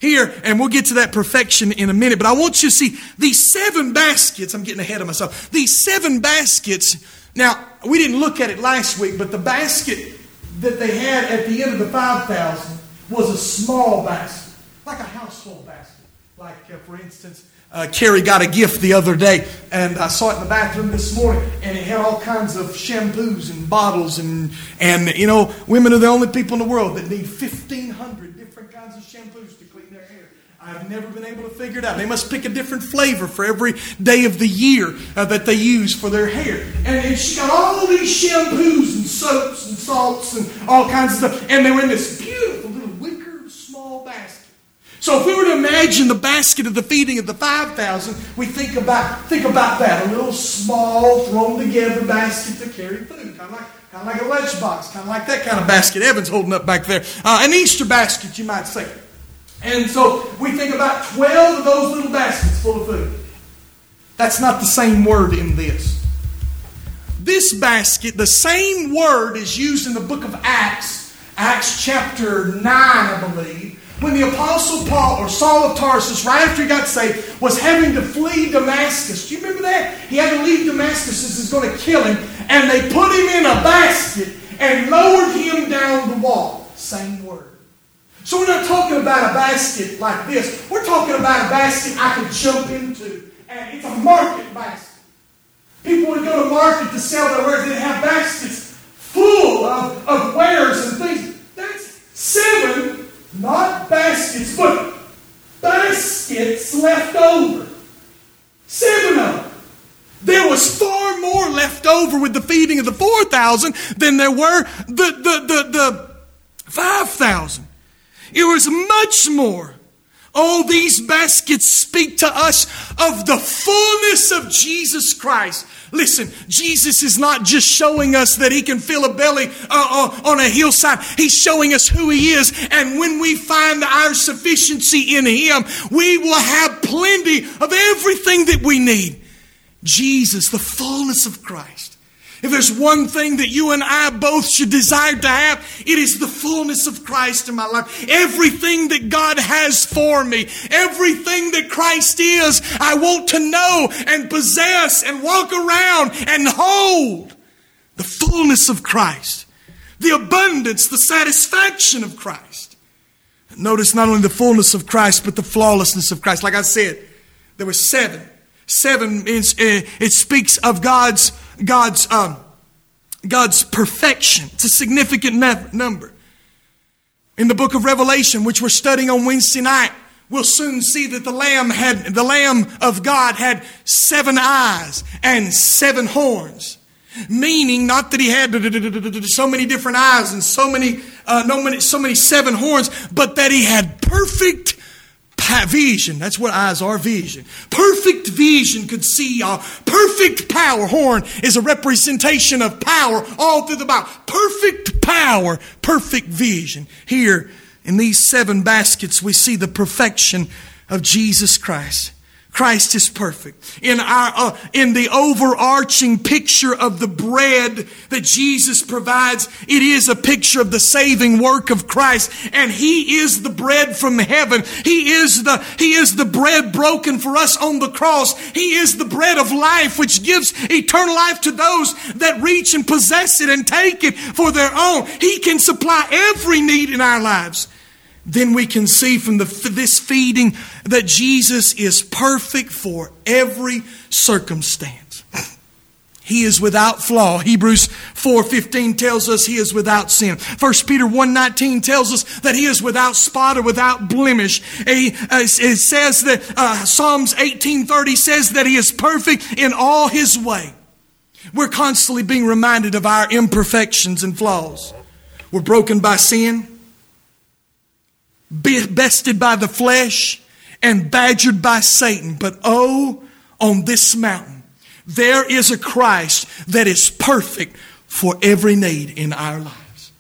Here, and we'll get to that perfection in a minute, but I want you to see these seven baskets. I'm getting ahead of myself. These seven baskets. Now, we didn't look at it last week, but the basket that they had at the end of the 5,000 was a small basket, like a household basket. Like, uh, for instance, uh, Carrie got a gift the other day, and I saw it in the bathroom this morning, and it had all kinds of shampoos and bottles, and, and you know, women are the only people in the world that need 1,500 different kinds of shampoos to clean their hair. I've never been able to figure it out. They must pick a different flavor for every day of the year uh, that they use for their hair. And, and she got all these shampoos and soaps and salts and all kinds of stuff, and they were in this beautiful little wicker small basket. So if we were to imagine the basket of the feeding of the 5,000, we think about, think about that. A little small, thrown together basket to carry food. Kind of like, kind of like a lunchbox. Kind of like that kind of basket Evan's holding up back there. Uh, an Easter basket, you might say. And so we think about 12 of those little baskets full of food. That's not the same word in this. This basket, the same word is used in the book of Acts, Acts chapter 9, I believe when the Apostle Paul or Saul of Tarsus, right after he got saved, was having to flee Damascus. Do you remember that? He had to leave Damascus as he's going to kill him. And they put him in a basket and lowered him down the wall. Same word. So we're not talking about a basket like this. We're talking about a basket I could jump into. And it's a market basket. People would go to market to sell their wares. They'd have baskets full of, of wares and things. That's seven not baskets, but baskets left over. Seven of them. There was far more left over with the feeding of the 4,000 than there were the, the, the, the 5,000. It was much more. All these baskets speak to us of the fullness of Jesus Christ. Listen, Jesus is not just showing us that He can fill a belly uh, uh, on a hillside. He's showing us who He is. And when we find our sufficiency in Him, we will have plenty of everything that we need. Jesus, the fullness of Christ. If there's one thing that you and I both should desire to have, it is the fullness of Christ in my life. Everything that God has for me, everything that Christ is, I want to know and possess and walk around and hold. The fullness of Christ, the abundance, the satisfaction of Christ. Notice not only the fullness of Christ, but the flawlessness of Christ. Like I said, there were seven. Seven uh, it speaks of God's God's, um, God's perfection. It's a significant number. In the book of Revelation, which we're studying on Wednesday night, we'll soon see that the Lamb had, the Lamb of God had seven eyes and seven horns. Meaning, not that he had so many different eyes and so many, uh, no many, so many seven horns, but that he had perfect vision. That's what eyes are vision. Perfect vision could see all. Perfect power. Horn is a representation of power all through the Bible. Perfect power, perfect vision. Here in these seven baskets, we see the perfection of Jesus Christ. Christ is perfect. In our, uh, in the overarching picture of the bread that Jesus provides, it is a picture of the saving work of Christ. And He is the bread from heaven. He is the, He is the bread broken for us on the cross. He is the bread of life, which gives eternal life to those that reach and possess it and take it for their own. He can supply every need in our lives then we can see from the, this feeding that Jesus is perfect for every circumstance. He is without flaw. Hebrews 4:15 tells us he is without sin. 1 Peter 1:19 tells us that he is without spot or without blemish. It says that uh, Psalms 18:30 says that he is perfect in all his way. We're constantly being reminded of our imperfections and flaws. We're broken by sin bested by the flesh and badgered by Satan. But oh, on this mountain, there is a Christ that is perfect for every need in our lives.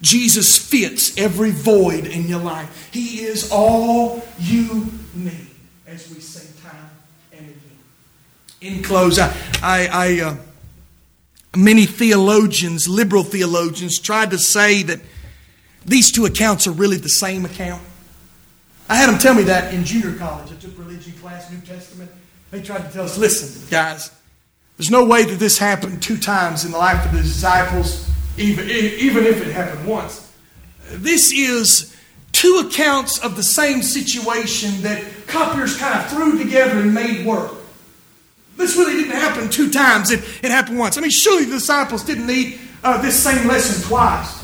Jesus fits every void in your life. He is all you need, as we sing time and again. In close, I, I, I uh, many theologians, liberal theologians, tried to say that these two accounts are really the same account. I had them tell me that in junior college. I took religion class, New Testament. They tried to tell us, listen, guys, there's no way that this happened two times in the life of the disciples, even, even if it happened once. This is two accounts of the same situation that copiers kind of threw together and made work. This really didn't happen two times, it, it happened once. I mean, surely the disciples didn't need uh, this same lesson twice.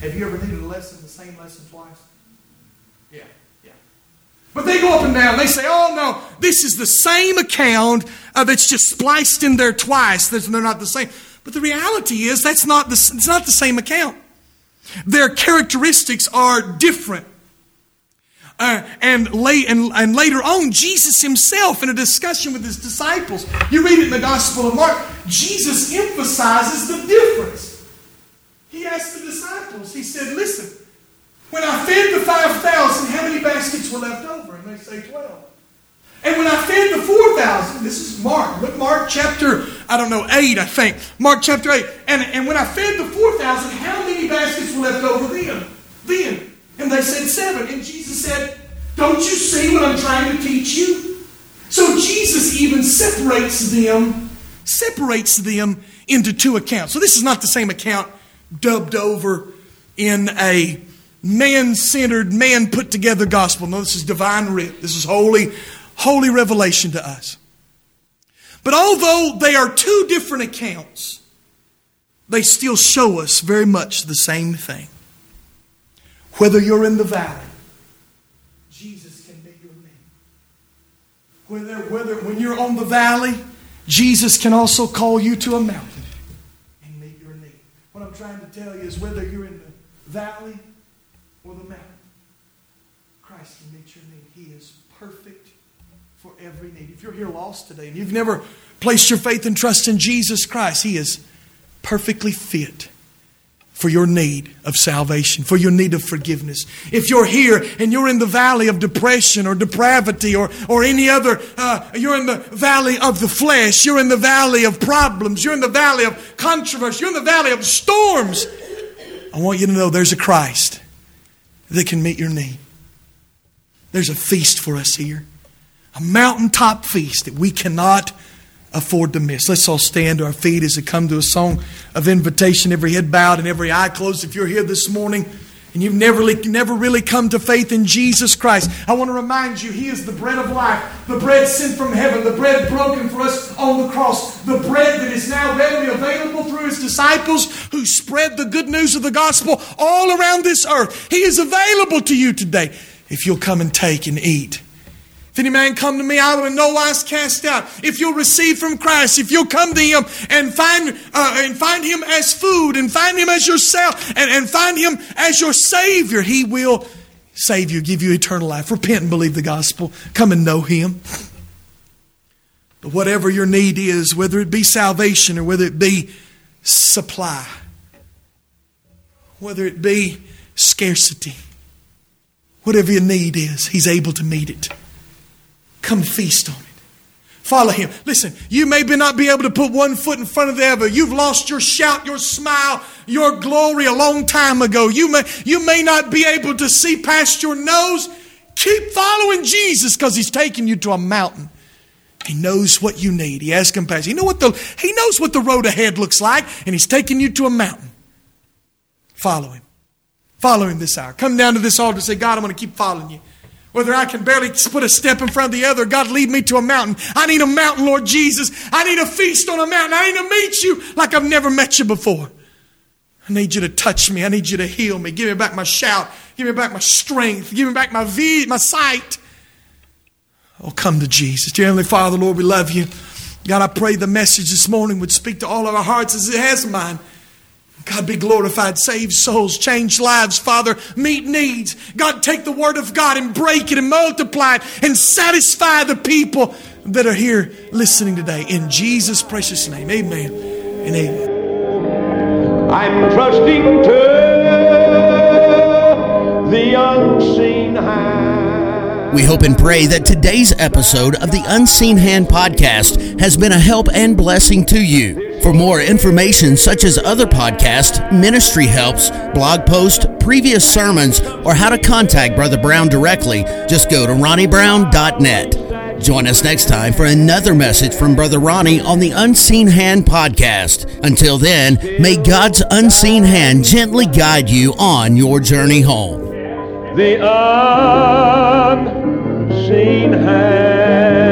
Have you ever needed a lesson, the same lesson twice? Yeah, yeah. But they go up and down. They say, oh no, this is the same account uh, that's just spliced in there twice. They're not the same. But the reality is that's not the, it's not the same account. Their characteristics are different. Uh, and, late, and, and later on, Jesus himself, in a discussion with his disciples, you read it in the Gospel of Mark, Jesus emphasizes the difference. He asked the disciples, he said, Listen, when I fed the 5,000, how many baskets were left over? And they say 12. And when I fed the 4,000, this is Mark, look, Mark chapter, I don't know, 8, I think. Mark chapter 8. And, and when I fed the 4,000, how many baskets were left over then? Then. And they said seven. And Jesus said, Don't you see what I'm trying to teach you? So Jesus even separates them, separates them into two accounts. So this is not the same account dubbed over in a man centered, man put together gospel. No, this is divine writ. This is holy, holy revelation to us. But although they are two different accounts, they still show us very much the same thing. Whether you're in the valley, Jesus can meet your need. Whether, whether when you're on the valley, Jesus can also call you to a mountain trying to tell you is whether you're in the valley or the mountain, Christ can meet your need. He is perfect for every need. If you're here lost today and you've never placed your faith and trust in Jesus Christ, He is perfectly fit for your need of salvation, for your need of forgiveness. If you're here and you're in the valley of depression or depravity or, or any other, uh, you're in the valley of the flesh, you're in the valley of problems, you're in the valley of controversy, you're in the valley of storms, I want you to know there's a Christ that can meet your need. There's a feast for us here, a mountaintop feast that we cannot afford to miss. Let's all stand to our feet as we come to a song of invitation, every head bowed and every eye closed. If you're here this morning and you've never, never really come to faith in Jesus Christ, I want to remind you He is the bread of life, the bread sent from heaven, the bread broken for us on the cross, the bread that is now readily available through His disciples who spread the good news of the gospel all around this earth. He is available to you today if you'll come and take and eat. If any man come to me, I will in no wise cast out. If you'll receive from Christ, if you'll come to Him and find uh, and find Him as food, and find Him as yourself, and, and find Him as your Savior, He will save you, give you eternal life. Repent and believe the gospel. Come and know Him. But whatever your need is, whether it be salvation or whether it be supply, whether it be scarcity, whatever your need is, He's able to meet it. Come feast on it. Follow him. Listen, you may not be able to put one foot in front of the other. You've lost your shout, your smile, your glory a long time ago. You may, you may not be able to see past your nose. Keep following Jesus because he's taking you to a mountain. He knows what you need. He has compassion. He, know what the, he knows what the road ahead looks like, and he's taking you to a mountain. Follow him. Follow him this hour. Come down to this altar and say, God, I'm going to keep following you. Whether I can barely put a step in front of the other, God, lead me to a mountain. I need a mountain, Lord Jesus. I need a feast on a mountain. I need to meet you like I've never met you before. I need you to touch me. I need you to heal me. Give me back my shout. Give me back my strength. Give me back my vi- my sight. Oh, come to Jesus. Dear Heavenly Father, Lord, we love you. God, I pray the message this morning would speak to all of our hearts as it has mine. God be glorified, save souls, change lives, Father, meet needs. God, take the word of God and break it and multiply it and satisfy the people that are here listening today. In Jesus' precious name, amen and amen. I'm trusting to the unseen hand. We hope and pray that today's episode of the Unseen Hand podcast has been a help and blessing to you. For more information, such as other podcasts, ministry helps, blog posts, previous sermons, or how to contact Brother Brown directly, just go to ronniebrown.net. Join us next time for another message from Brother Ronnie on the Unseen Hand podcast. Until then, may God's unseen hand gently guide you on your journey home. The unseen hand.